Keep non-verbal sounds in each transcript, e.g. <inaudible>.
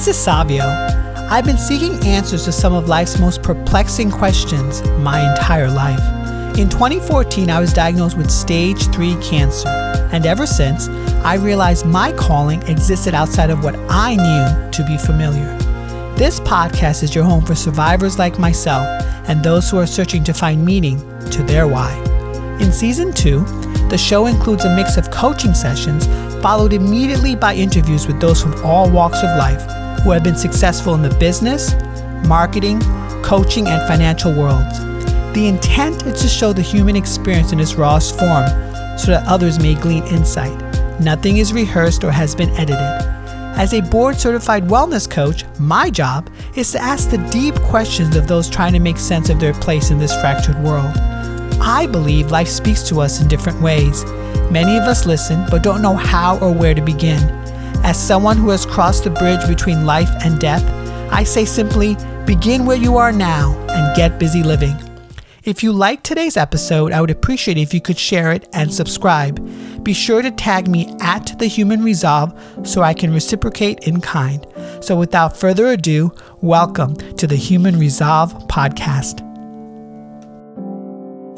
This is Savio. I've been seeking answers to some of life's most perplexing questions my entire life. In 2014, I was diagnosed with stage 3 cancer, and ever since, I realized my calling existed outside of what I knew to be familiar. This podcast is your home for survivors like myself and those who are searching to find meaning to their why. In season 2, the show includes a mix of coaching sessions followed immediately by interviews with those from all walks of life who have been successful in the business, marketing, coaching, and financial worlds. The intent is to show the human experience in its rawest form so that others may glean insight. Nothing is rehearsed or has been edited. As a board certified wellness coach, my job is to ask the deep questions of those trying to make sense of their place in this fractured world. I believe life speaks to us in different ways. Many of us listen but don't know how or where to begin. As someone who has crossed the bridge between life and death, I say simply begin where you are now and get busy living. If you liked today's episode, I would appreciate if you could share it and subscribe. Be sure to tag me at The Human Resolve so I can reciprocate in kind. So without further ado, welcome to the Human Resolve podcast.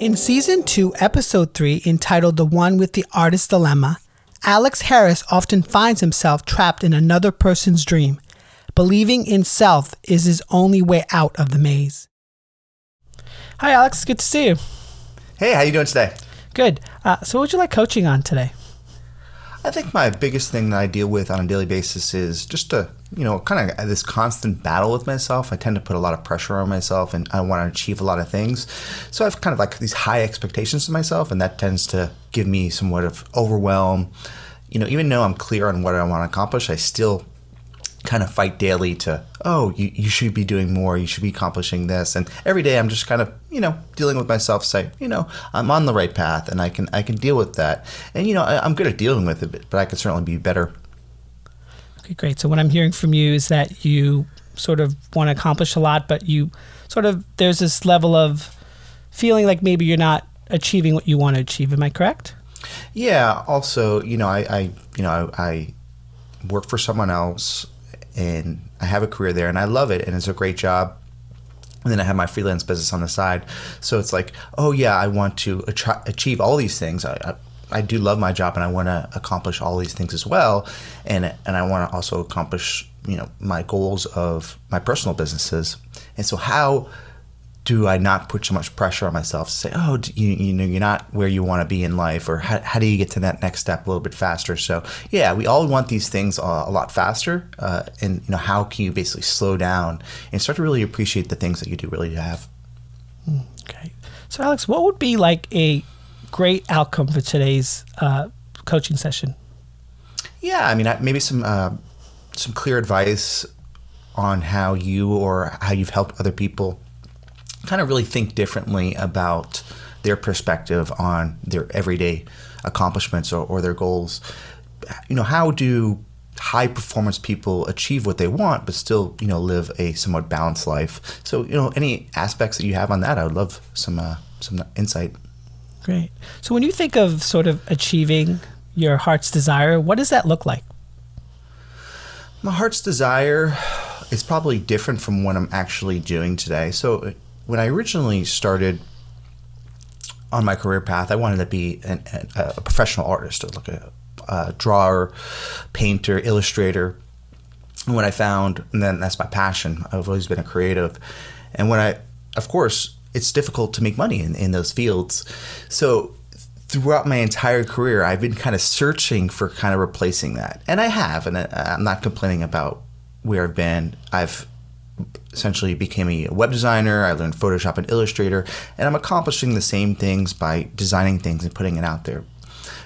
In season 2, episode 3, entitled The One with the Artist Dilemma, Alex Harris often finds himself trapped in another person's dream. Believing in self is his only way out of the maze. Hi, Alex. Good to see you. Hey, how you doing today? Good. Uh, so, what would you like coaching on today? I think my biggest thing that I deal with on a daily basis is just a, you know, kind of this constant battle with myself. I tend to put a lot of pressure on myself and I want to achieve a lot of things. So I've kind of like these high expectations to myself and that tends to give me somewhat of overwhelm. You know, even though I'm clear on what I want to accomplish, I still kind of fight daily to oh you, you should be doing more you should be accomplishing this and every day i'm just kind of you know dealing with myself say you know i'm on the right path and i can i can deal with that and you know I, i'm good at dealing with it but i can certainly be better okay great so what i'm hearing from you is that you sort of want to accomplish a lot but you sort of there's this level of feeling like maybe you're not achieving what you want to achieve am i correct yeah also you know i, I you know I, I work for someone else and I have a career there and I love it and it's a great job. And then I have my freelance business on the side. So it's like, oh yeah, I want to achieve all these things. I, I, I do love my job and I want to accomplish all these things as well. And, and I want to also accomplish, you know, my goals of my personal businesses. And so how do I not put so much pressure on myself to say, oh, you, you know, you're not where you want to be in life, or how, how do you get to that next step a little bit faster? So, yeah, we all want these things a, a lot faster. Uh, and, you know, how can you basically slow down and start to really appreciate the things that you do really have? Hmm, okay. So, Alex, what would be like a great outcome for today's uh, coaching session? Yeah, I mean, maybe some uh, some clear advice on how you or how you've helped other people kind of really think differently about their perspective on their everyday accomplishments or, or their goals. You know, how do high performance people achieve what they want but still you know live a somewhat balanced life so you know any aspects that you have on that i would love some uh, some insight great so when you think of sort of achieving your heart's desire what does that look like my heart's desire is probably different from what i'm actually doing today so uh, when I originally started on my career path, I wanted to be an, a, a professional artist, like a, a drawer, painter, illustrator. And what I found, and then that's my passion. I've always been a creative. And when I, of course, it's difficult to make money in, in those fields. So throughout my entire career, I've been kind of searching for kind of replacing that. And I have, and I'm not complaining about where I've been. I've essentially became a web designer. I learned Photoshop and Illustrator, and I'm accomplishing the same things by designing things and putting it out there.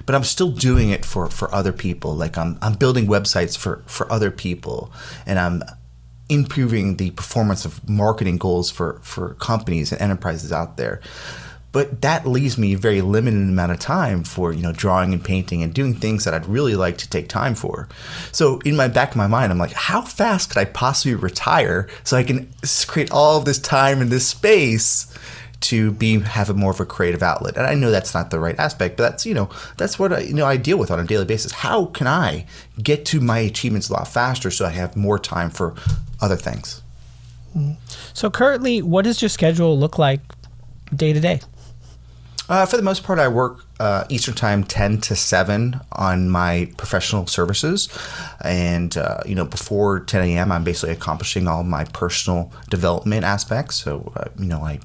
But I'm still doing it for, for other people. Like I'm, I'm building websites for, for other people, and I'm improving the performance of marketing goals for, for companies and enterprises out there but that leaves me a very limited amount of time for you know drawing and painting and doing things that I'd really like to take time for. So in my back of my mind, I'm like, how fast could I possibly retire so I can create all this time and this space to be have a more of a creative outlet. And I know that's not the right aspect, but that's you know that's what I, you know I deal with on a daily basis. How can I get to my achievements a lot faster so I have more time for other things? So currently, what does your schedule look like day to day? Uh, for the most part, I work uh, Eastern Time, ten to seven, on my professional services, and uh, you know before ten a.m., I'm basically accomplishing all my personal development aspects. So uh, you know, I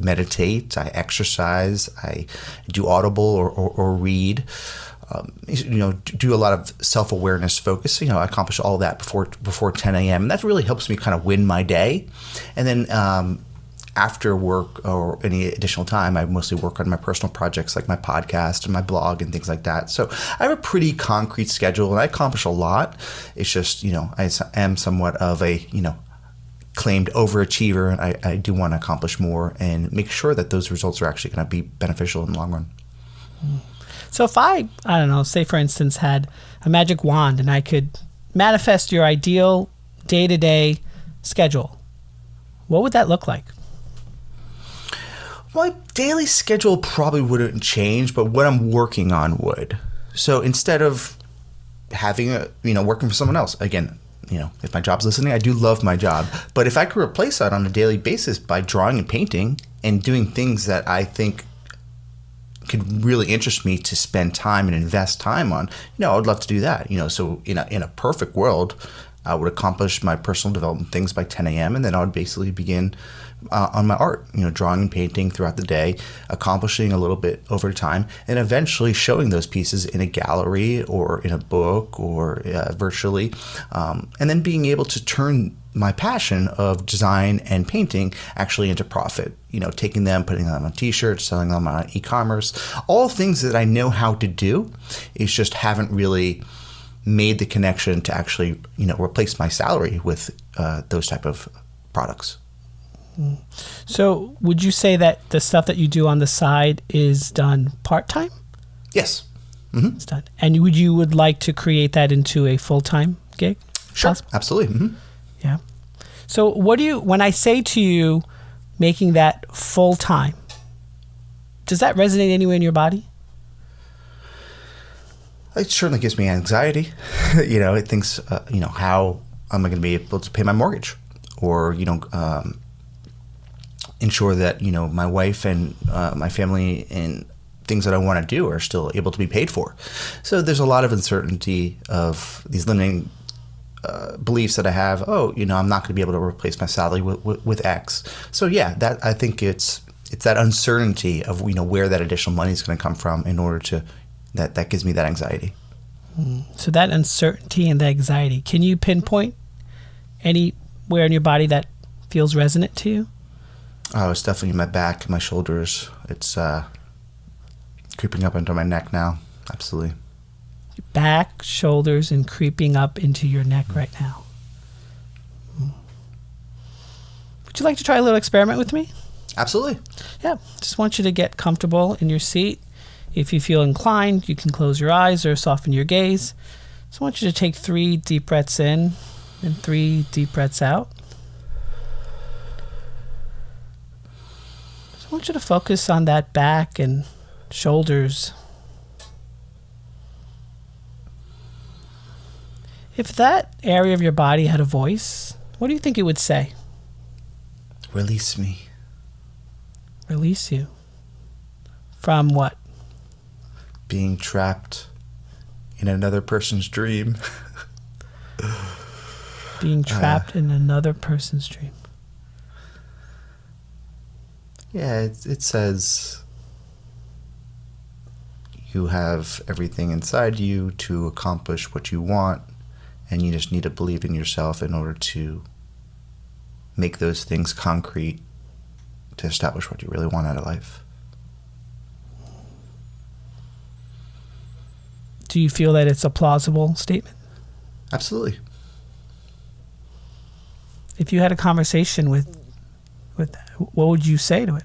meditate, I exercise, I do audible or, or, or read. Um, you know, do a lot of self awareness focus. You know, I accomplish all that before before 10 a.m. And that really helps me kind of win my day. And then um, after work or any additional time, I mostly work on my personal projects like my podcast and my blog and things like that. So I have a pretty concrete schedule and I accomplish a lot. It's just, you know, I am somewhat of a, you know, claimed overachiever and I, I do want to accomplish more and make sure that those results are actually going to be beneficial in the long run. So if I, I don't know, say for instance, had a magic wand and I could manifest your ideal day to day schedule, what would that look like? My daily schedule probably wouldn't change, but what I'm working on would. So instead of having a, you know, working for someone else, again, you know, if my job's listening, I do love my job. But if I could replace that on a daily basis by drawing and painting and doing things that I think could really interest me to spend time and invest time on, you know, I would love to do that. You know, so in a, in a perfect world, I would accomplish my personal development things by 10 a.m. and then I would basically begin uh, on my art, you know, drawing and painting throughout the day, accomplishing a little bit over time, and eventually showing those pieces in a gallery or in a book or uh, virtually, um, and then being able to turn my passion of design and painting actually into profit. You know, taking them, putting them on t-shirts, selling them on e-commerce, all things that I know how to do. Is just haven't really made the connection to actually, you know, replace my salary with uh, those type of products. So, would you say that the stuff that you do on the side is done part time? Yes. Mm-hmm. It's done. And would you would like to create that into a full time gig? Sure. Possible? Absolutely. Mm-hmm. Yeah. So, what do you when I say to you making that full time? Does that resonate anywhere in your body? It certainly gives me anxiety. <laughs> you know, it thinks, uh, you know, how am I going to be able to pay my mortgage, or you know, um, ensure that you know my wife and uh, my family and things that I want to do are still able to be paid for. So there's a lot of uncertainty of these limiting uh, beliefs that I have. Oh, you know, I'm not going to be able to replace my salary with, with, with, X. So yeah, that I think it's it's that uncertainty of you know where that additional money is going to come from in order to that that gives me that anxiety. Hmm. So that uncertainty and the anxiety, can you pinpoint anywhere in your body that feels resonant to you? Oh, it's definitely my back, my shoulders. It's uh, creeping up into my neck now. Absolutely. Your back, shoulders, and creeping up into your neck right now. Would you like to try a little experiment with me? Absolutely. Yeah. Just want you to get comfortable in your seat. If you feel inclined, you can close your eyes or soften your gaze. Just want you to take three deep breaths in and three deep breaths out. Want you to focus on that back and shoulders. If that area of your body had a voice, what do you think it would say? Release me. Release you. From what? Being trapped in another person's dream. Being <laughs> trapped uh, in another person's dream. Yeah, it, it says you have everything inside you to accomplish what you want, and you just need to believe in yourself in order to make those things concrete to establish what you really want out of life. Do you feel that it's a plausible statement? Absolutely. If you had a conversation with with what would you say to it?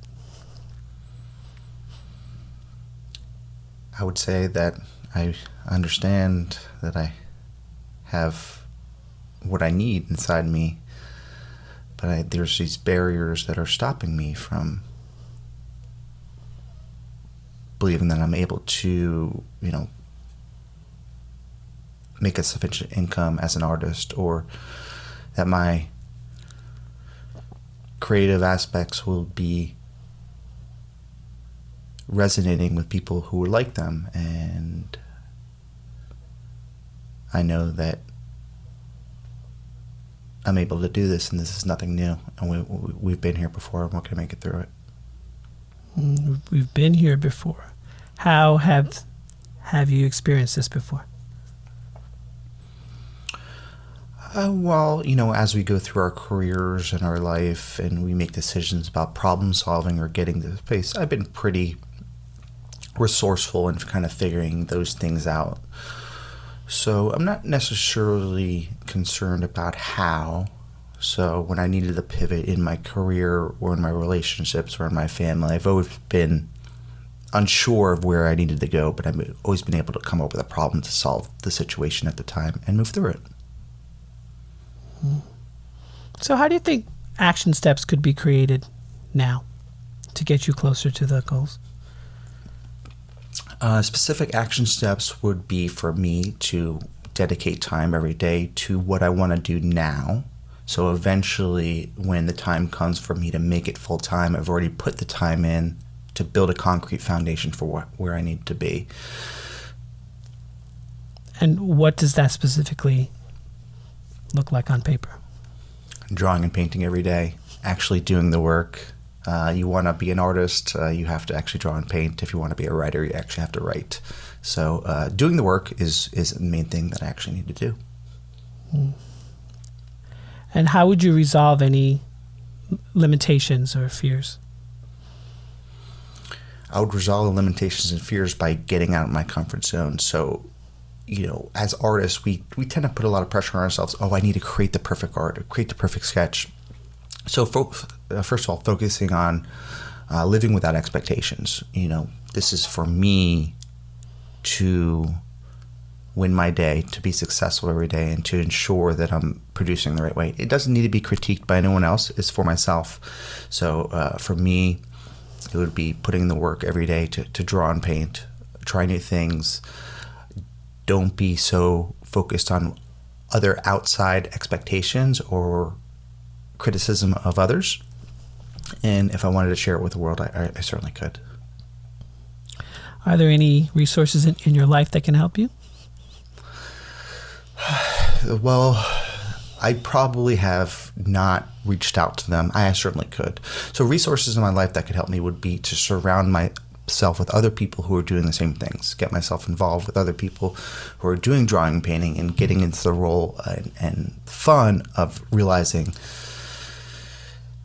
I would say that I understand that I have what I need inside me, but I, there's these barriers that are stopping me from believing that I'm able to, you know, make a sufficient income as an artist or that my creative aspects will be resonating with people who would like them and I know that I'm able to do this and this is nothing new and we, we've been here before and we're going to make it through it. Mm, we've been here before. How have have you experienced this before? Uh, well, you know, as we go through our careers and our life and we make decisions about problem solving or getting to the space, I've been pretty resourceful in kind of figuring those things out. So I'm not necessarily concerned about how. So when I needed to pivot in my career or in my relationships or in my family, I've always been unsure of where I needed to go, but I've always been able to come up with a problem to solve the situation at the time and move through it. So, how do you think action steps could be created now to get you closer to the goals? Uh, specific action steps would be for me to dedicate time every day to what I want to do now. So eventually, when the time comes for me to make it full time, I've already put the time in to build a concrete foundation for what, where I need to be. And what does that specifically look like on paper? Drawing and painting every day, actually doing the work. Uh, you want to be an artist, uh, you have to actually draw and paint. If you want to be a writer, you actually have to write. So, uh, doing the work is is the main thing that I actually need to do. Hmm. And how would you resolve any limitations or fears? I would resolve the limitations and fears by getting out of my comfort zone. So, you know, as artists, we, we tend to put a lot of pressure on ourselves. Oh, I need to create the perfect art, create the perfect sketch. So, fo- uh, first of all, focusing on uh, living without expectations. You know, this is for me to win my day, to be successful every day, and to ensure that I'm producing the right way. It doesn't need to be critiqued by anyone else, it's for myself. So, uh, for me, it would be putting in the work every day to, to draw and paint, try new things. Don't be so focused on other outside expectations or criticism of others. And if I wanted to share it with the world, I, I certainly could. Are there any resources in, in your life that can help you? <sighs> well, I probably have not reached out to them. I certainly could. So, resources in my life that could help me would be to surround myself with other people who are doing the same things, get myself involved with other people who are doing drawing and painting and getting into the role and, and fun of realizing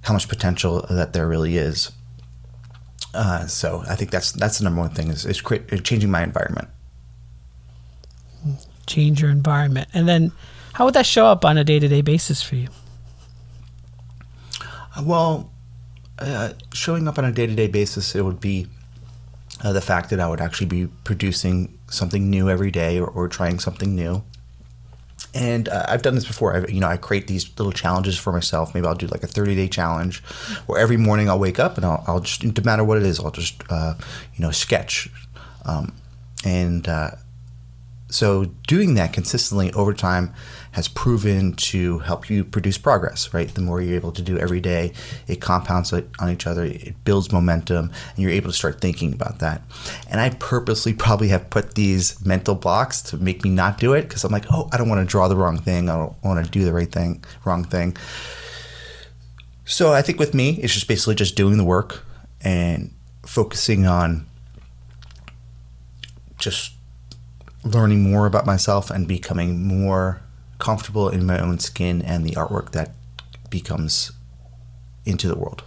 how much potential that there really is. Uh, so I think that's that's the number one thing is, is create, changing my environment. Change your environment, and then how would that show up on a day to day basis for you? Well, uh, showing up on a day to day basis, it would be uh, the fact that I would actually be producing something new every day or, or trying something new. And uh, I've done this before. I, you know, I create these little challenges for myself. Maybe I'll do like a 30 day challenge where every morning I'll wake up and I'll, I'll just, no matter what it is, I'll just, uh, you know, sketch. Um, and uh, so doing that consistently over time has proven to help you produce progress, right? The more you're able to do every day, it compounds on each other, it builds momentum, and you're able to start thinking about that. And I purposely probably have put these mental blocks to make me not do it because I'm like, oh, I don't want to draw the wrong thing, I don't want to do the right thing, wrong thing. So I think with me, it's just basically just doing the work and focusing on just learning more about myself and becoming more comfortable in my own skin and the artwork that becomes into the world.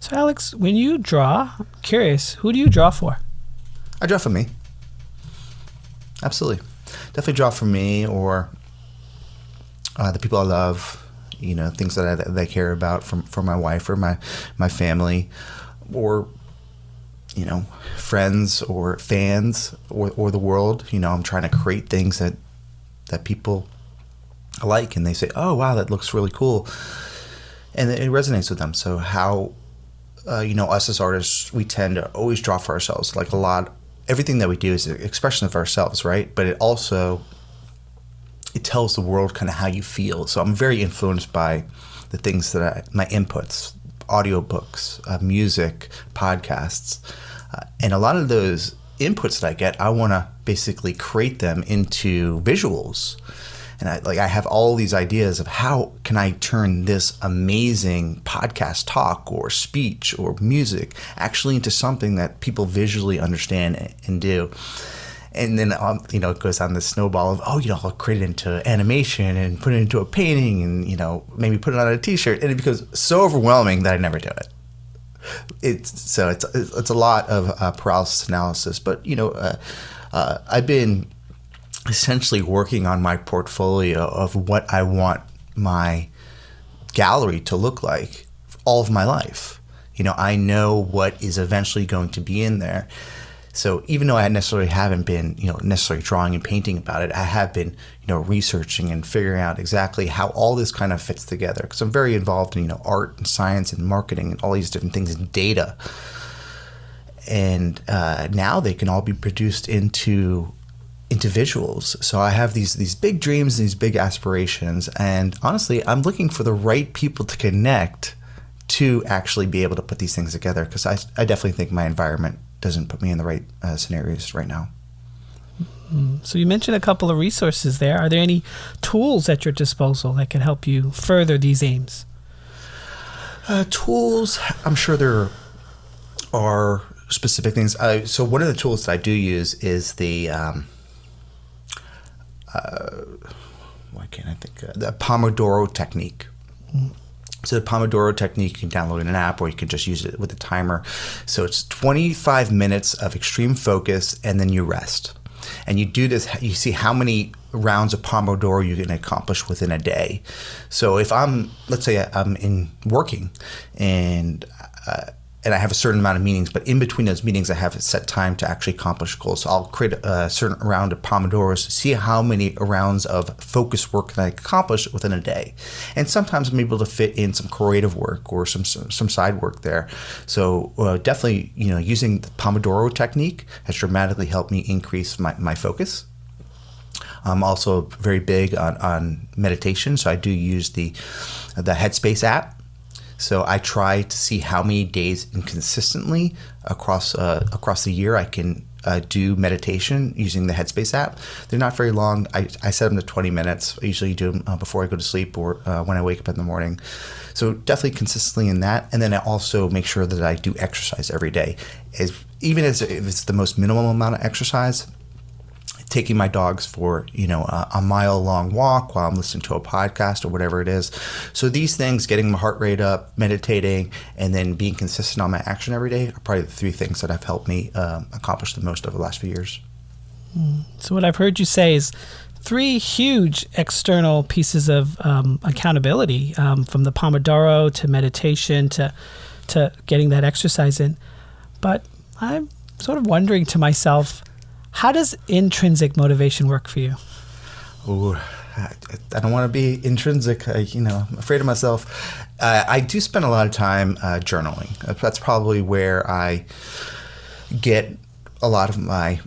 So, Alex, when you draw, I'm curious, who do you draw for? I draw for me. Absolutely. Definitely draw for me or uh, the people I love, you know, things that I, that I care about from, for my wife or my, my family or you know, friends or fans or, or the world. You know, I'm trying to create things that that people like, and they say, "Oh, wow, that looks really cool," and it resonates with them. So how uh, you know, us as artists, we tend to always draw for ourselves. Like a lot, everything that we do is an expression of ourselves, right? But it also it tells the world kind of how you feel. So I'm very influenced by the things that I, my inputs, audiobooks, uh, music, podcasts, uh, and a lot of those inputs that I get, I want to basically create them into visuals. And I, like I have all these ideas of how can I turn this amazing podcast talk or speech or music actually into something that people visually understand and do and then um, you know it goes on the snowball of oh you know I'll create it into animation and put it into a painting and you know maybe put it on a T-shirt and it becomes so overwhelming that I never do it. It's so it's it's a lot of uh, paralysis analysis, but you know uh, uh, I've been essentially working on my portfolio of what I want my gallery to look like all of my life. You know I know what is eventually going to be in there so even though I necessarily haven't been, you know, necessarily drawing and painting about it, I have been, you know, researching and figuring out exactly how all this kind of fits together. Because I'm very involved in, you know, art and science and marketing and all these different things and data. And uh, now they can all be produced into individuals. So I have these these big dreams, and these big aspirations, and honestly, I'm looking for the right people to connect to actually be able to put these things together because I, I definitely think my environment doesn't put me in the right uh, scenarios right now. Mm-hmm. So you mentioned a couple of resources there. Are there any tools at your disposal that can help you further these aims? Uh, tools, I'm sure there are specific things. Uh, so one of the tools that I do use is the um, uh, why can't I think uh, the Pomodoro technique. Mm. So the Pomodoro technique, you can download in an app or you can just use it with a timer. So it's 25 minutes of extreme focus and then you rest. And you do this, you see how many rounds of Pomodoro you can accomplish within a day. So if I'm, let's say I'm in working and uh, and I have a certain amount of meetings, but in between those meetings, I have a set time to actually accomplish goals. So I'll create a certain round of Pomodoros to see how many rounds of focus work can I accomplish within a day. And sometimes I'm able to fit in some creative work or some some side work there. So uh, definitely, you know, using the Pomodoro technique has dramatically helped me increase my, my focus. I'm also very big on, on meditation, so I do use the the Headspace app so I try to see how many days consistently across uh, across the year I can uh, do meditation using the Headspace app. They're not very long. I, I set them to 20 minutes. I usually do them uh, before I go to sleep or uh, when I wake up in the morning. So definitely consistently in that. And then I also make sure that I do exercise every day. As, even as if it's the most minimum amount of exercise, taking my dogs for you know a, a, mile long walk while I'm listening to a podcast or whatever it is. So these things, getting my heart rate up, meditating, and then being consistent on my action every day are probably the three things that have helped me um, accomplish the most over the last few years. Hmm. So what I've heard you say is three huge external pieces of um, accountability, um, from the Pomodoro to meditation to to getting that exercise in. But I'm sort of wondering to myself how does intrinsic motivation work for you? Oh, I, I don't want to be intrinsic. I, you know, I'm afraid of myself. Uh, I do spend a lot of time uh, journaling. That's probably where I get a lot of my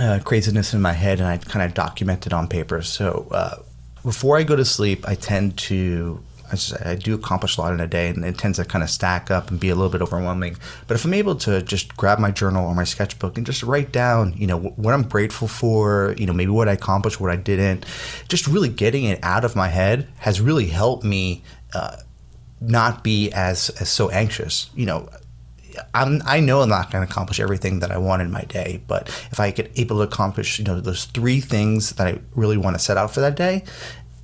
uh, craziness in my head, and I kind of document it on paper. So uh, before I go to sleep, I tend to I, I do accomplish a lot in a day, and it tends to kind of stack up and be a little bit overwhelming. But if I'm able to just grab my journal or my sketchbook and just write down, you know, what I'm grateful for, you know, maybe what I accomplished, what I didn't, just really getting it out of my head has really helped me uh, not be as, as so anxious. You know, I'm, I know I'm not going to accomplish everything that I want in my day, but if I get able to accomplish, you know, those three things that I really want to set out for that day,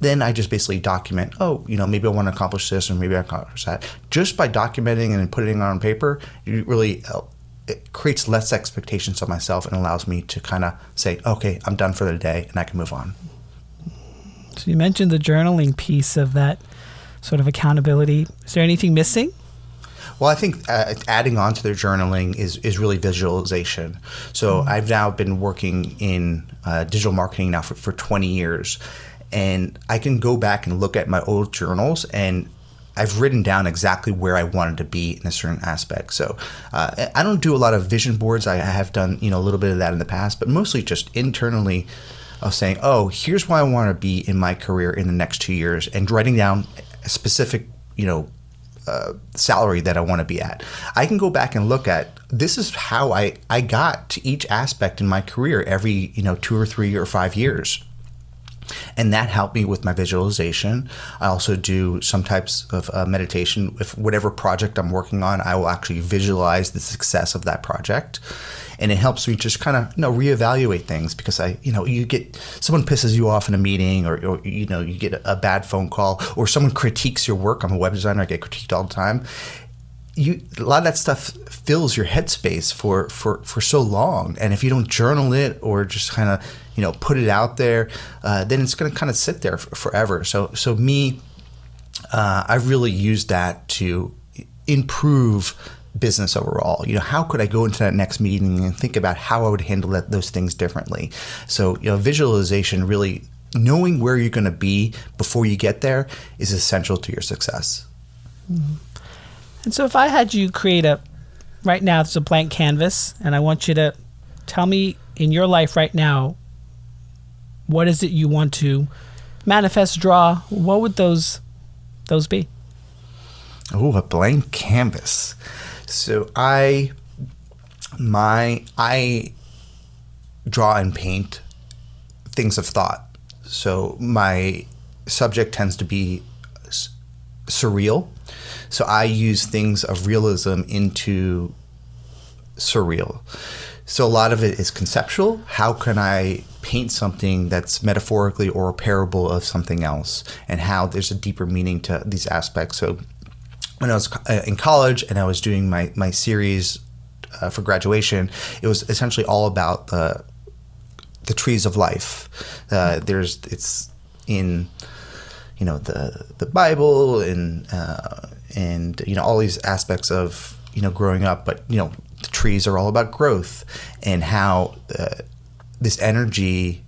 then I just basically document, oh, you know, maybe I want to accomplish this or maybe I accomplish that. Just by documenting and putting it on paper, it really uh, it creates less expectations of myself and allows me to kind of say, okay, I'm done for the day and I can move on. So you mentioned the journaling piece of that sort of accountability. Is there anything missing? Well, I think uh, adding on to their journaling is, is really visualization. So mm-hmm. I've now been working in uh, digital marketing now for, for 20 years and I can go back and look at my old journals and I've written down exactly where I wanted to be in a certain aspect. So uh, I don't do a lot of vision boards. I have done you know a little bit of that in the past, but mostly just internally of saying, oh, here's where I want to be in my career in the next two years, and writing down a specific you know uh, salary that I want to be at. I can go back and look at this is how I, I got to each aspect in my career every you know two or three or five years and that helped me with my visualization. I also do some types of uh, meditation. If whatever project I'm working on, I will actually visualize the success of that project, and it helps me just kind of you know reevaluate things because I you know you get someone pisses you off in a meeting, or, or you know you get a bad phone call, or someone critiques your work. I'm a web designer; I get critiqued all the time. You a lot of that stuff fills your headspace for for for so long, and if you don't journal it or just kind of you know put it out there, uh, then it's going to kind of sit there forever. So so me, uh, I really used that to improve business overall. You know, how could I go into that next meeting and think about how I would handle that, those things differently? So you know, visualization really knowing where you're going to be before you get there is essential to your success. Mm-hmm. And so, if I had you create a right now, it's a blank canvas, and I want you to tell me in your life right now what is it you want to manifest, draw? What would those those be? Oh, a blank canvas. So I my I draw and paint things of thought. So my subject tends to be surreal. So I use things of realism into surreal. So a lot of it is conceptual. How can I paint something that's metaphorically or a parable of something else, and how there's a deeper meaning to these aspects? So when I was uh, in college and I was doing my my series uh, for graduation, it was essentially all about the the trees of life. Uh, there's it's in you know the the Bible and uh, and you know all these aspects of you know growing up, but you know the trees are all about growth and how uh, this energy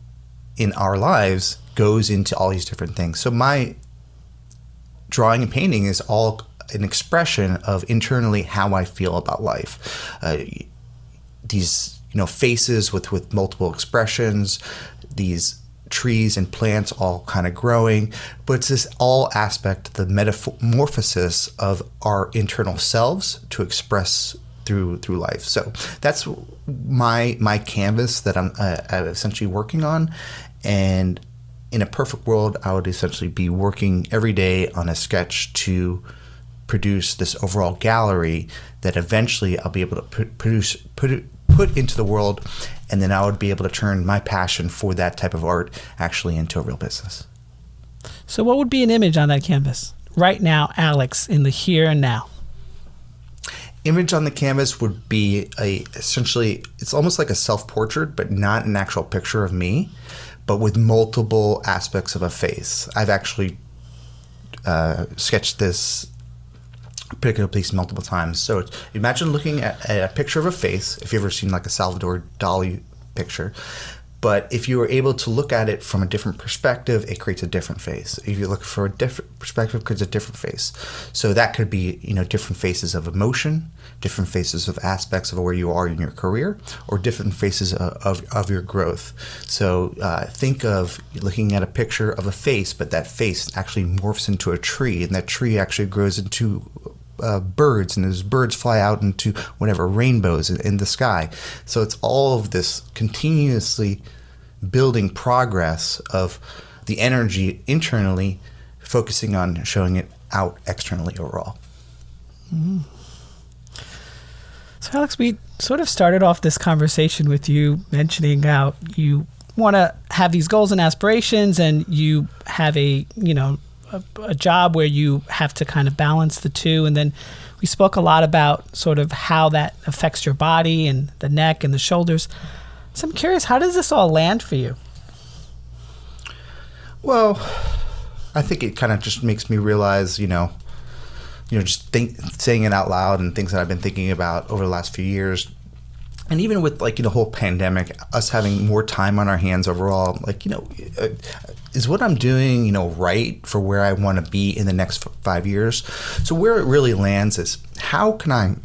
in our lives goes into all these different things. So my drawing and painting is all an expression of internally how I feel about life. Uh, these you know faces with with multiple expressions, these trees and plants all kind of growing, but it's this all aspect, the metamorphosis of our internal selves to express through through life. So that's my my canvas that I'm, uh, I'm essentially working on, and in a perfect world, I would essentially be working every day on a sketch to produce this overall gallery that eventually I'll be able to put, produce put put into the world, and then I would be able to turn my passion for that type of art actually into a real business. So, what would be an image on that canvas right now, Alex, in the here and now? image on the canvas would be a essentially it's almost like a self-portrait but not an actual picture of me but with multiple aspects of a face i've actually uh, sketched this particular piece multiple times so imagine looking at, a picture of a face if you've ever seen like a salvador dali picture but if you are able to look at it from a different perspective, it creates a different face. If you look for a different perspective, it creates a different face. So that could be, you know, different faces of emotion, different faces of aspects of where you are in your career, or different faces of, of, of your growth. So uh, think of looking at a picture of a face, but that face actually morphs into a tree, and that tree actually grows into uh, birds, and those birds fly out into whatever rainbows in, in, the sky. So it's all of this continuously building progress of the energy internally, focusing on showing it out externally overall. Mm-hmm. So, Alex, we sort of started off this conversation with you mentioning how you want to have these goals and aspirations, and you have a you know a, a, job where you have to kind of balance the two. And then we spoke a lot about sort of how that affects your body and the neck and the shoulders. So I'm curious, how does this all land for you? Well, I think it kind of just makes me realize, you know, you know, just think, saying it out loud and things that I've been thinking about over the last few years and even with like you know, the whole pandemic us having more time on our hands overall like you know uh, is what I'm doing, you know, right for where I want to be in the next five years? So where it really lands is how can I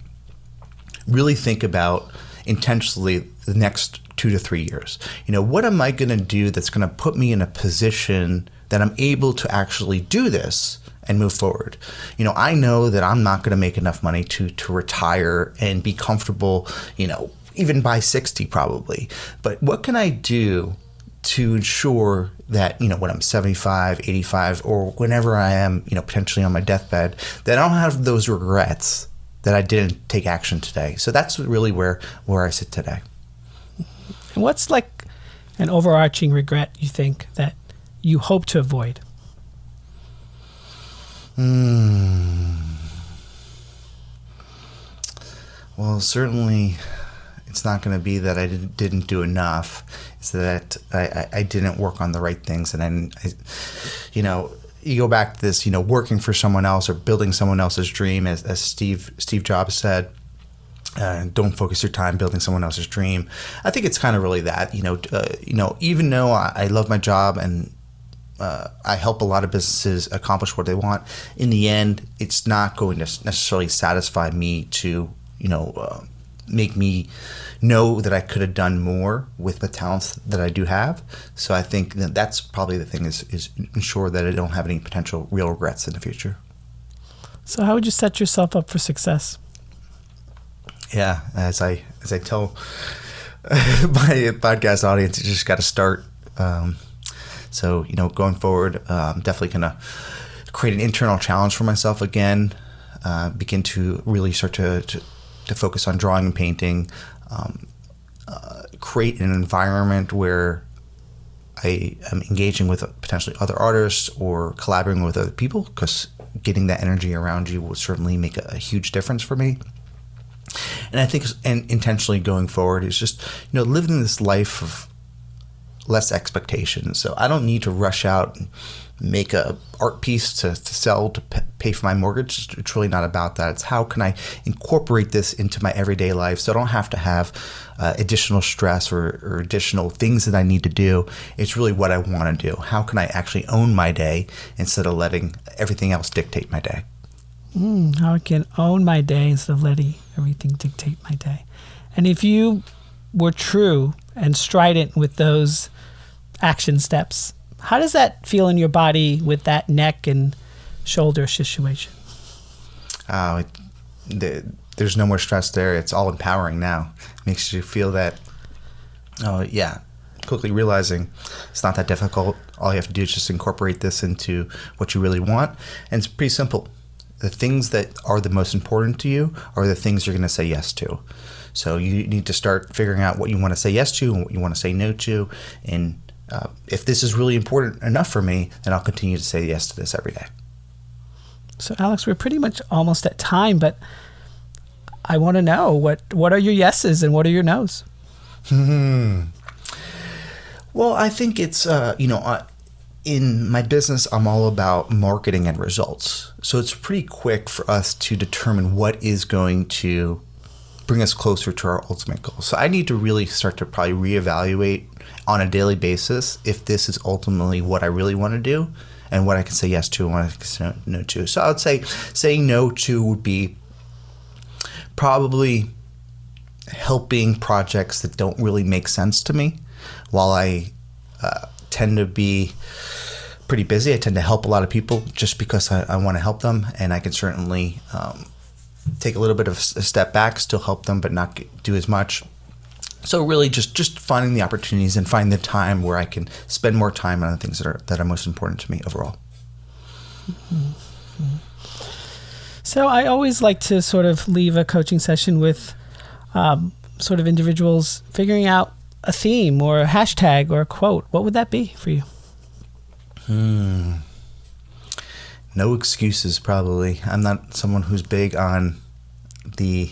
really think about intentionally the next two to three years? You know, what am I going to do that's going to put me in a position that I'm able to actually do this and move forward. You know, I know that I'm not going to make enough money to to retire and be comfortable, you know, even by 60 probably. But what can I do to ensure that, you know, when I'm 75, 85 or whenever I am, you know, potentially on my deathbed, that I don't have those regrets that I didn't take action today. So that's really where where I sit today. And what's like an overarching regret you think that you hope to avoid? Hmm. Well, certainly it's not going to be that I didn't, didn't do enough. It's that I, I, I, didn't work on the right things. And then, I, you know, you go back to this, you know, working for someone else or building someone else's dream, as, as Steve Steve Jobs said. Uh, don't focus your time building someone else's dream. I think it's kind of really that, you know, uh, you know, even though I, I love my job and uh, I help a lot of businesses accomplish what they want. In the end, it's not going to necessarily satisfy me to, you know, uh, make me know that I could have done more with the talents that I do have. So I think that that's probably the thing is is ensure that I don't have any potential real regrets in the future. So how would you set yourself up for success? Yeah, as I as I tell <laughs> my podcast audience, you just got to start. Um, so, you know, going forward, uh, I'm definitely going to create an internal challenge for myself again, uh, begin to really start to, to, to, focus on drawing and painting, um, uh, create an environment where I am engaging with potentially other artists or collaborating with other people because getting that energy around you will certainly make a, a huge difference for me. And I think, and intentionally going forward is just you know living this life of less expectations. So I don't need to rush out and make a art piece to, to sell to pay for my mortgage. It's really not about that. It's how can I incorporate this into my everyday life so I don't have to have uh, additional stress or, or, additional things that I need to do. It's really what I want to do. How can I actually own my day instead of letting everything else dictate my day? Mm, how I can own my day instead of letting everything dictate my day. And if you were true and strident with those action steps. How does that feel in your body with that neck and shoulder situation? Uh, the, there's no more stress there. It's all empowering now. It makes you feel that, oh, yeah, quickly realizing it's not that difficult. All you have to do is just incorporate this into what you really want. And it's pretty simple. The things that are the most important to you are the things you're going to say yes to. So you need to start figuring out what you want to say yes to and what you want to say no to. And uh, if this is really important enough for me, then I'll continue to say yes to this every day. So, Alex, we're pretty much almost at time, but I want to know what what are your yeses and what are your nos? Hmm. Well, I think it's uh, you know uh, in my business, I'm all about marketing and results. So it's pretty quick for us to determine what is going to bring us closer to our ultimate goal. So I need to really start to probably reevaluate on a daily basis if this is ultimately what I really want to do and what I can say yes to and what I can say no to. So I would say saying no to would be probably helping projects that don't really make sense to me while I uh, tend to be pretty busy. I tend to help a lot of people just because I, I want to help them, and I can certainly um, take a little bit of a step back, still help them, but not do as much. So really, just just finding the opportunities and finding the time where I can spend more time on the things that are that are most important to me overall. So I always like to sort of leave a coaching session with um, sort of individuals figuring out a theme or a hashtag or a quote. What would that be for you? Hmm no excuses probably. I'm not someone who's big on the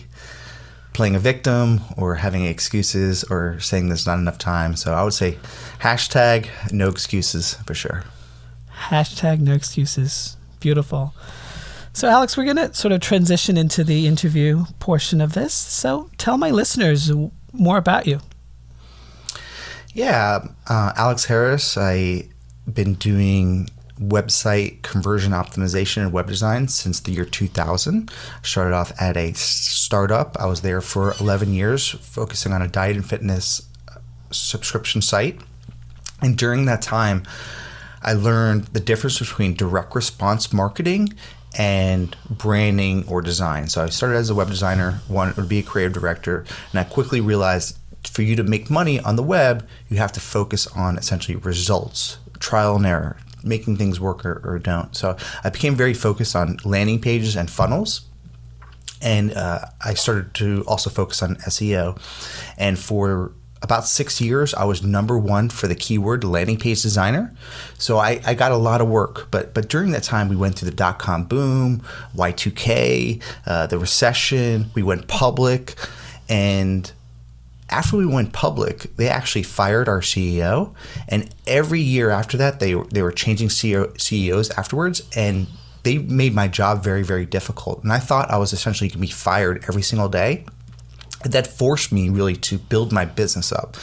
playing a victim or having excuses or saying there's not enough time. So i would say hashtag no excuses for sure. Hashtag no excuses. Beautiful. So alex we're going to sort of transition into the interview portion of this. So tell my listeners more about you. Yeah uh, alex harris. I been doing website conversion optimization and web design since the year 2000. I started off at a startup. I was there for 11 years, focusing on a diet and fitness uh, subscription site. And during that time, I learned the difference between direct response marketing and branding or design. So I started as a web designer, wanted to be a creative director, and I quickly realized for you to make money on the web, you have to focus on essentially results, trial and error, making things work or, or don't. So I became very focused on landing pages and funnels. And uh, I started to also focus on SEO. And for about six years, I was number one for the keyword landing page designer. So I, I got a lot of work. But but during that time, we went through the dot com boom, Y2K, uh, the recession. We went public, and after we went public, they actually fired our CEO, and every year after that, they they were changing CEO, CEOs afterwards, and they made my job very very difficult. And I thought I was essentially going to be fired every single day. That forced me really to build my business up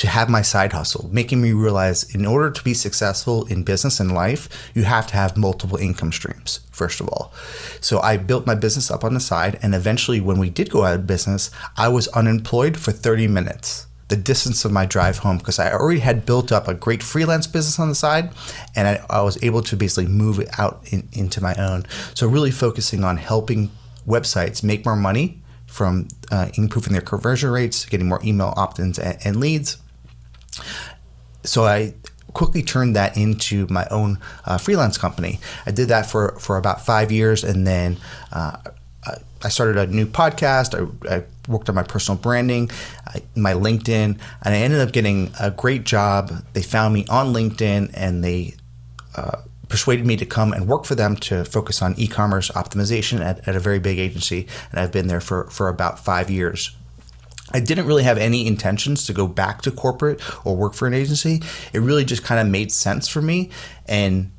to have my side hustle, making me realize in order to be successful in business and life, you have to have multiple income streams, first of all. So I built my business up on the side. And eventually, when we did go out of business, I was unemployed for 30 minutes. The distance of my drive home, because I already had built up a great freelance business on the side, and I, I was able to basically move it out in, into my own. So, really focusing on helping websites make more money from uh, improving their conversion rates, getting more email opt-ins and, and, leads. So I quickly turned that into my own uh, freelance company. I did that for for about five years, and then. Uh, I started a new podcast. I, I worked on my personal branding, my LinkedIn, and I ended up getting a great job. They found me on LinkedIn and they uh, persuaded me to come and work for them to focus on e-commerce optimization at, at a very big agency, and I've been there for, for about five years. I didn't really have any intentions to go back to corporate or work for an agency. It really just kind of made sense for me. And,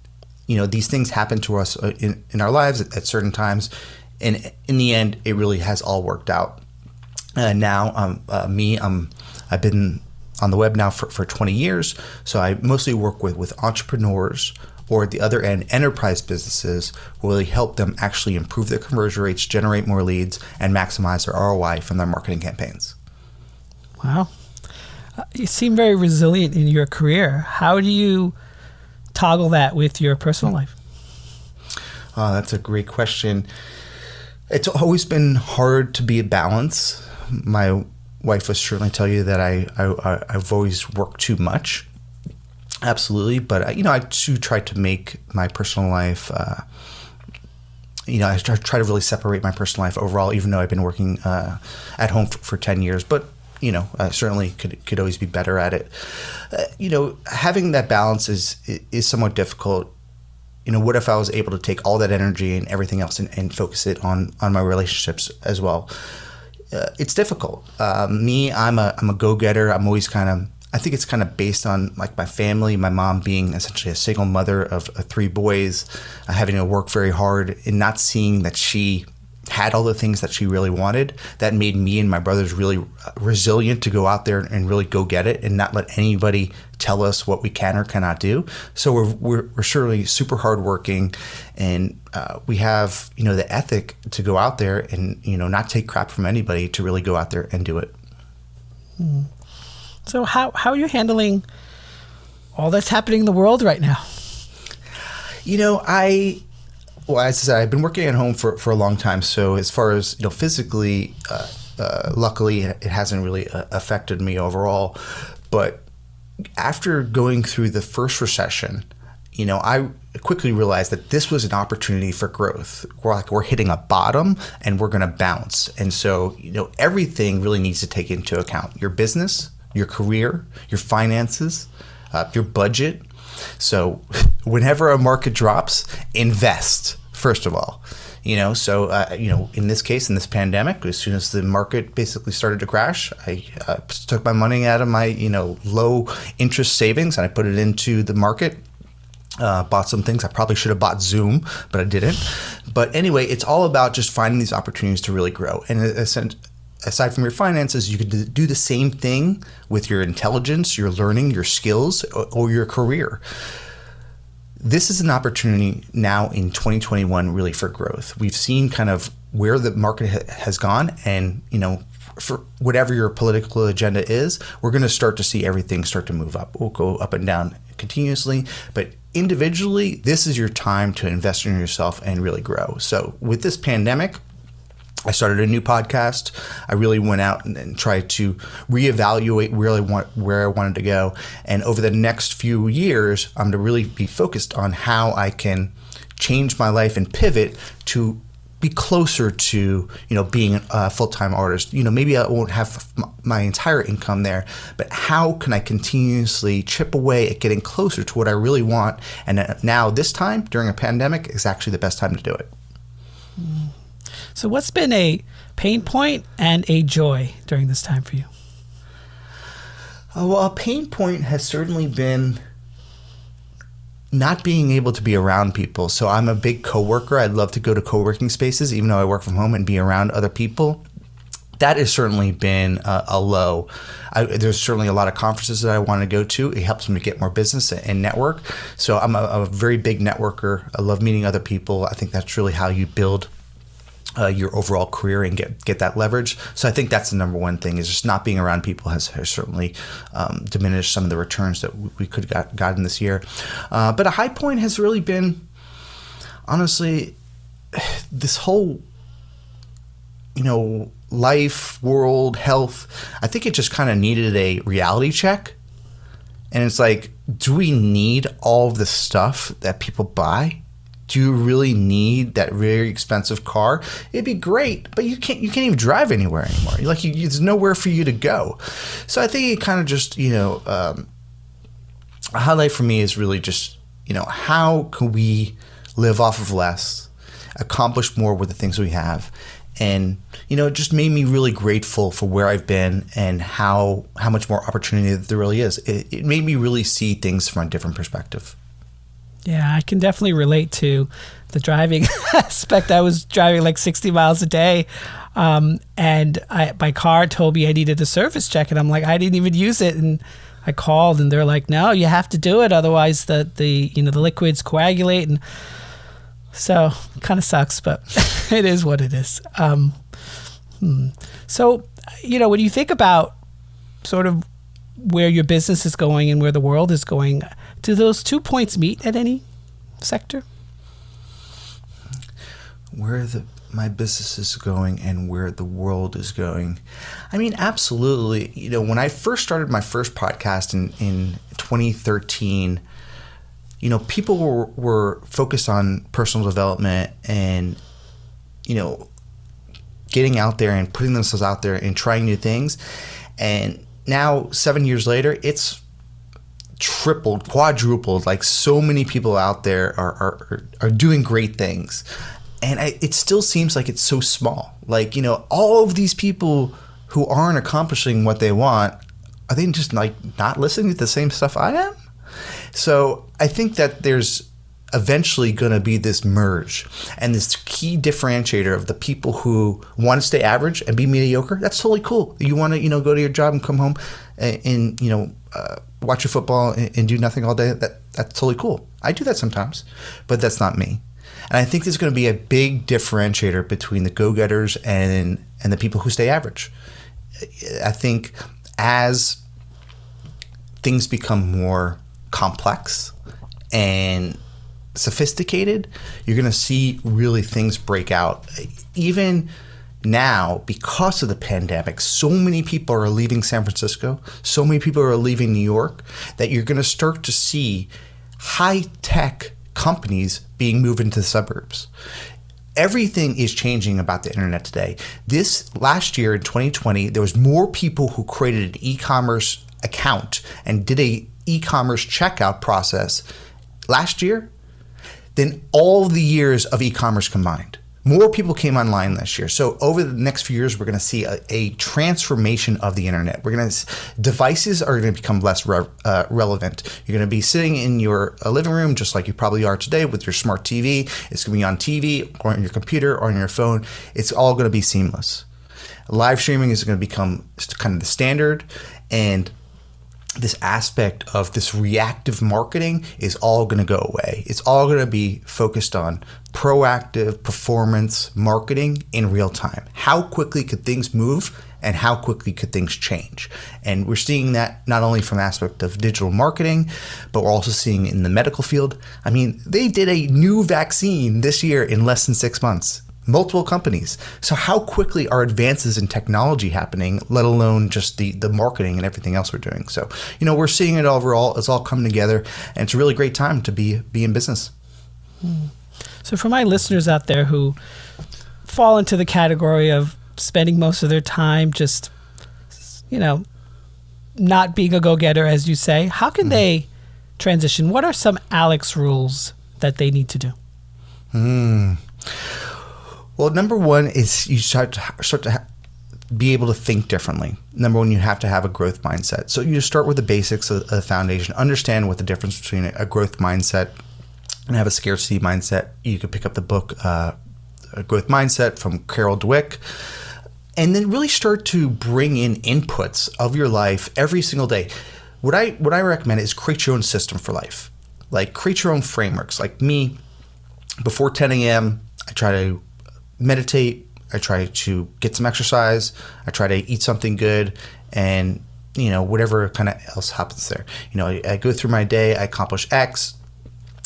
you know, these things happen to us uh, in, in our lives at, at certain times. And in the end, it really has all worked out. Uh, now, um, uh, me, um, I've been on the web now for, for 20 years. So I mostly work with, with entrepreneurs or at the other end, enterprise businesses will really help them actually improve their conversion rates, generate more leads, and maximize their ROI from their marketing campaigns. Wow. You seem very resilient in your career. How do you toggle that with your personal life? Uh, that's a great question. It's always been hard to be a balance. My wife will certainly tell you that I, I I've always worked too much absolutely. But you know, I do try to make my personal life. Uh, you know, I try to really separate my personal life overall, even though I've been working uh, at home for, for, ten years. But you know, I certainly could could always be better at it. Uh, you know, having that balance is is somewhat difficult. You know, what if I was able to take all that energy and everything else and, and focus it on on my relationships as well? Uh, it's difficult. Uh, me, I'm a I'm a go getter. I'm always kind of I think it's kind of based on like my family, my mom being essentially a single mother of, of three boys, uh, having to work very hard and not seeing that she had all the things that she really wanted. That made me and my brothers really uh, resilient to go out there and really go get it and not let anybody tell us what we can or cannot do. So we're, we're, we're surely super hardworking and uh, we have, you know, the ethic to go out there and, you know, not take crap from anybody to really go out there and do it. Hmm. So how how are you handling all that's happening in the world right now? You know, I well, as I said, I've been working at home for, for a long time. So as far as you know, physically, uh, uh, luckily, it hasn't really uh, affected me overall. But after going through the first recession, you know, I quickly realized that this was an opportunity for growth. We're like we're hitting a bottom and we're going to bounce. And so, you know, everything really needs to take into account your business, your career, your finances, uh, your budget. So, <laughs> whenever a market drops, invest first of all. You know, so uh, you know, in this case, in this pandemic, as soon as the market basically started to crash, I uh, took my money out of my you know low interest savings and I put it into the market. Uh, bought some things. I probably should have bought Zoom, but I didn't. But anyway, it's all about just finding these opportunities to really grow. And aside from your finances, you could do the same thing with your intelligence, your learning, your skills, or, your career. this is an opportunity now in 2021 really for growth. We've seen kind of where the market ha- has gone and, you know, for whatever your political agenda is, we're going to start to see everything start to move up. We'll go up and down continuously, but individually, this is your time to invest in yourself and really grow. So, with this pandemic, I started a new podcast. I really went out and, and, tried to reevaluate I want where I wanted to go. And over the next few years, I'm going to really be focused on how I can change my life and pivot to be closer to you know being a full-time artist you know maybe i won't have my entire income there but how can i continuously chip away at getting closer to what i really want and now this time during a pandemic is actually the best time to do it mm. So, what's been a pain point and a joy during this time for you? Uh, well, a pain point has certainly been not being able to be around people. So, I'm a big coworker. I'd love to go to co working spaces, even though I work from home and be around other people. That has certainly been a, a low. I, there's certainly a lot of conferences that I want to go to. It helps me to get more business and network. So I'm a, a very big networker. I love meeting other people. I think that's really how you build uh, your overall career and get get that leverage. So I think that's the number one thing is just not being around people has, has certainly um, diminished some of the returns that we could have got, gotten this year. Uh, but a high point has really been, honestly, this whole, you know, life, world, health. I think it just kind of needed a reality check. And it's like, do we need all of the stuff that people buy? Do you really need that very expensive car? It'd be great, but you can't you can't even drive anywhere anymore. Like you, there's nowhere for you to go. So I think it kind of just you know um, a highlight for me is really just you know how can we live off of less, accomplish more with the things we have, and you know it just made me really grateful for where I've been and how how much more opportunity there really is. It, it made me really see things from a different perspective. Yeah, I can definitely relate to the driving <laughs> aspect. I was driving like 60 miles a day, um, and I, my car told me I needed a service check, and I'm like, I didn't even use it, and I called, and they're like, No, you have to do it, otherwise the the you know the liquids coagulate, and so it kind of sucks, but <laughs> it is what it is. Um, hmm. So you know when you think about sort of where your business is going and where the world is going do those two points meet at any sector? Where the my business is going and where the world is going. I mean, absolutely. You know, when I first started my first podcast in, in 2013, you know, people were, were focused on personal development and, you know, getting out there and putting themselves out there and trying new things. And now, seven years later, it's tripled, quadrupled. Like so many people out there are are, are doing great things, and I, it still seems like it's so small. Like you know, all of these people who aren't accomplishing what they want, are they just like not listening to the same stuff I am? So I think that there's eventually going to be this merge and this key differentiator of the people who want to stay average and be mediocre that's totally cool you want to you know go to your job and come home and, and you know uh, watch your football and, and, do nothing all day, that that's totally cool. I do that sometimes, but that's not me. And I think there's going to be a big differentiator between the go-getters and and the people who stay average. I think as things become more complex and sophisticated, you're going to see really things break out. Even now, because of the pandemic, so many people are leaving San Francisco, so many people are leaving New York, that you're going to start to see high tech companies being moved into the suburbs. Everything is changing about the internet today. This last year in 2020, there was more people who created an e-commerce account and did a e-commerce checkout process last year than all the years of e-commerce combined. More people came online this year. So over the next few years, we're going to see a, a transformation of the internet. We're going to devices are going to become less re, uh, relevant. You're going to be sitting in your uh, living room just like you probably are today with your smart TV. It's going to be on TV or on your computer or on your phone. It's all going to be seamless. Live streaming is going to become kind of the standard, and this aspect of this reactive marketing is all going to go away. It's all going to be focused on proactive performance marketing in real time. How quickly could things move and how quickly could things change? And we're seeing that not only from aspect of digital marketing, but we're also seeing in the medical field. I mean, they did a new vaccine this year in less than 6 months multiple companies. So how quickly are advances in technology happening, let alone just the the marketing and everything else we're doing. So, you know, we're seeing it overall. It's all coming together and it's a really great time to be be in business. So for my listeners out there who fall into the category of spending most of their time just you know, not being a go-getter as you say, how can mm-hmm. they transition? What are some Alex rules that they need to do? Hmm. Well, number one is you start to start to be able to think differently. Number one, you have to have a growth mindset. So you start with the basics of the foundation. Understand what the difference between a growth mindset and have a scarcity mindset. You could pick up the book uh, Growth Mindset from Carol Dweck. And then really start to bring in inputs of your life every single day. What I what I recommend is create your own system for life. Like create your own frameworks. Like me, before 10 a.m., I try to meditate. I try to get some exercise. I try to eat something good, and you know whatever kind of else happens there. You know, I, I go through my day. I accomplish X,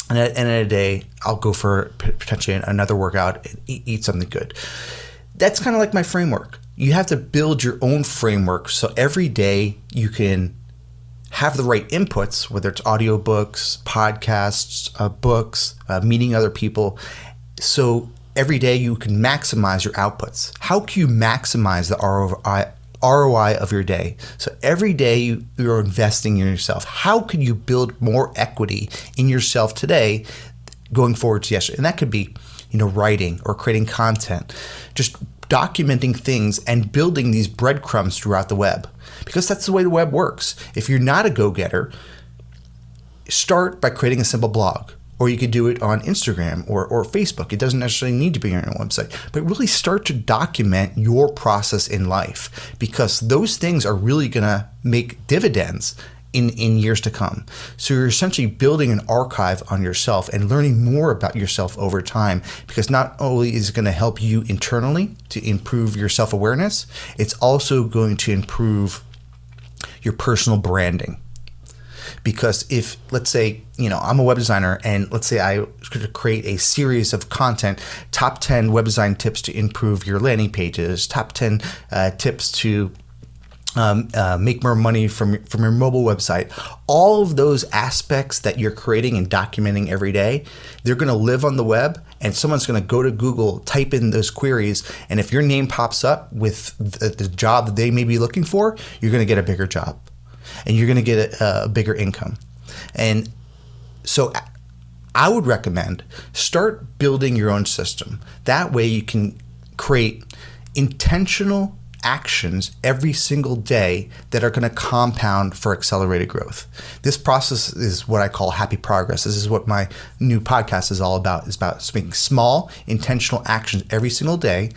and at the end of the day, I'll go for potentially another workout and eat, something good. That's kind of like my framework. You have to build your own framework so every day you can have the right inputs, whether it's audiobooks, podcasts, uh, books, uh, meeting other people. So every day you can maximize your outputs. How can you maximize the ROI, ROI of your day? So every day you, you're investing in yourself. How can you build more equity in yourself today going forward to yesterday? And that could be, you know, writing or creating content, just documenting things and building these breadcrumbs throughout the web. Because that's the way the web works. If you're not a go-getter, start by creating a simple blog or you could do it on Instagram or, or Facebook. It doesn't necessarily need to be on your website, but really start to document your process in life because those things are really going to make dividends in, in years to come. So you're essentially building an archive on yourself and learning more about yourself over time because not only is it going to help you internally to improve your self awareness, it's also going to improve your personal branding because if let's say you know i'm a web designer and let's say i could create a series of content top 10 web design tips to improve your landing pages top 10 uh, tips to um, uh, make more money from from your mobile website. All of those aspects that you're creating and documenting every day, they're going to live on the web, and someone's going to go to Google, type in those queries, and if your name pops up with the, the job that they may be looking for, you're going to get a bigger job and you're going to get a, a bigger income. And so I would recommend start building your own system. That way you can create intentional actions every single day that are going to compound for accelerated growth. This process is what I call happy progress. This is what my new podcast is all about. It's about making small intentional actions every single day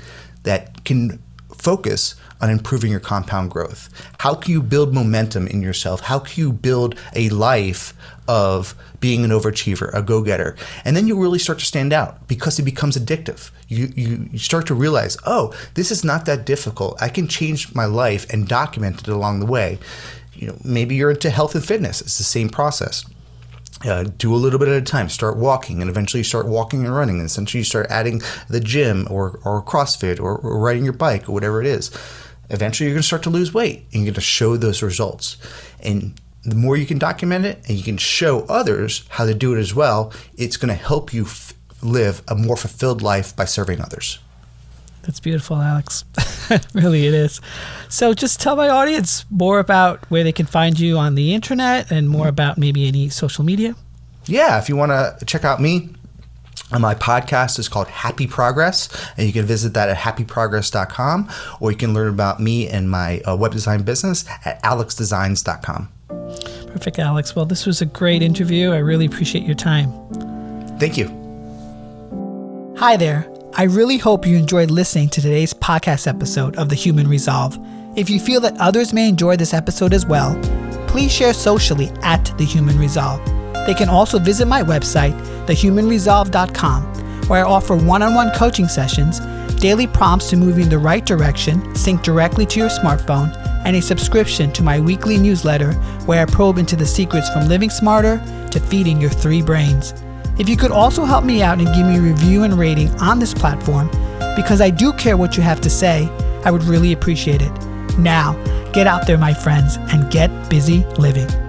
that can focus on improving your compound growth? How can you build momentum in yourself? How can you build a life of being an overachiever, a go-getter? And then you really start to stand out because it becomes addictive. You, you, you start to realize, oh, this is not that difficult. I can change my life and document it along the way. You know, maybe you're into health and fitness. It's the same process. Uh, do a little bit at a time. Start walking, and eventually you start walking and running. And essentially, you start adding the gym or, or CrossFit or, or riding your bike or whatever it is eventually you're going to start to lose weight and you're going to show those results. And the more you can document it and you can show others how to do it as well, it's going to help you f- live a more fulfilled life by serving others. That's beautiful, Alex. <laughs> really, it is. So, just tell my audience more about where they can find you on the internet and more mm-hmm. about maybe any social media. Yeah, if you want to check out me, and my podcast is called Happy Progress, and you can visit that at happyprogress.com, or you can learn about me and my uh, web design business at alexdesigns.com. Perfect, Alex. Well, this was a great interview. I really appreciate your time. Thank you. Hi there. I really hope you enjoyed listening to today's podcast episode of The Human Resolve. If you feel that others may enjoy this episode as well, please share socially at The Human Resolve. They can also visit my website, thehumanresolve.com, where I offer one on one coaching sessions, daily prompts to move you in the right direction, sync directly to your smartphone, and a subscription to my weekly newsletter where I probe into the secrets from living smarter to feeding your three brains. If you could also help me out and give me a review and rating on this platform, because I do care what you have to say, I would really appreciate it. Now, get out there, my friends, and get busy living.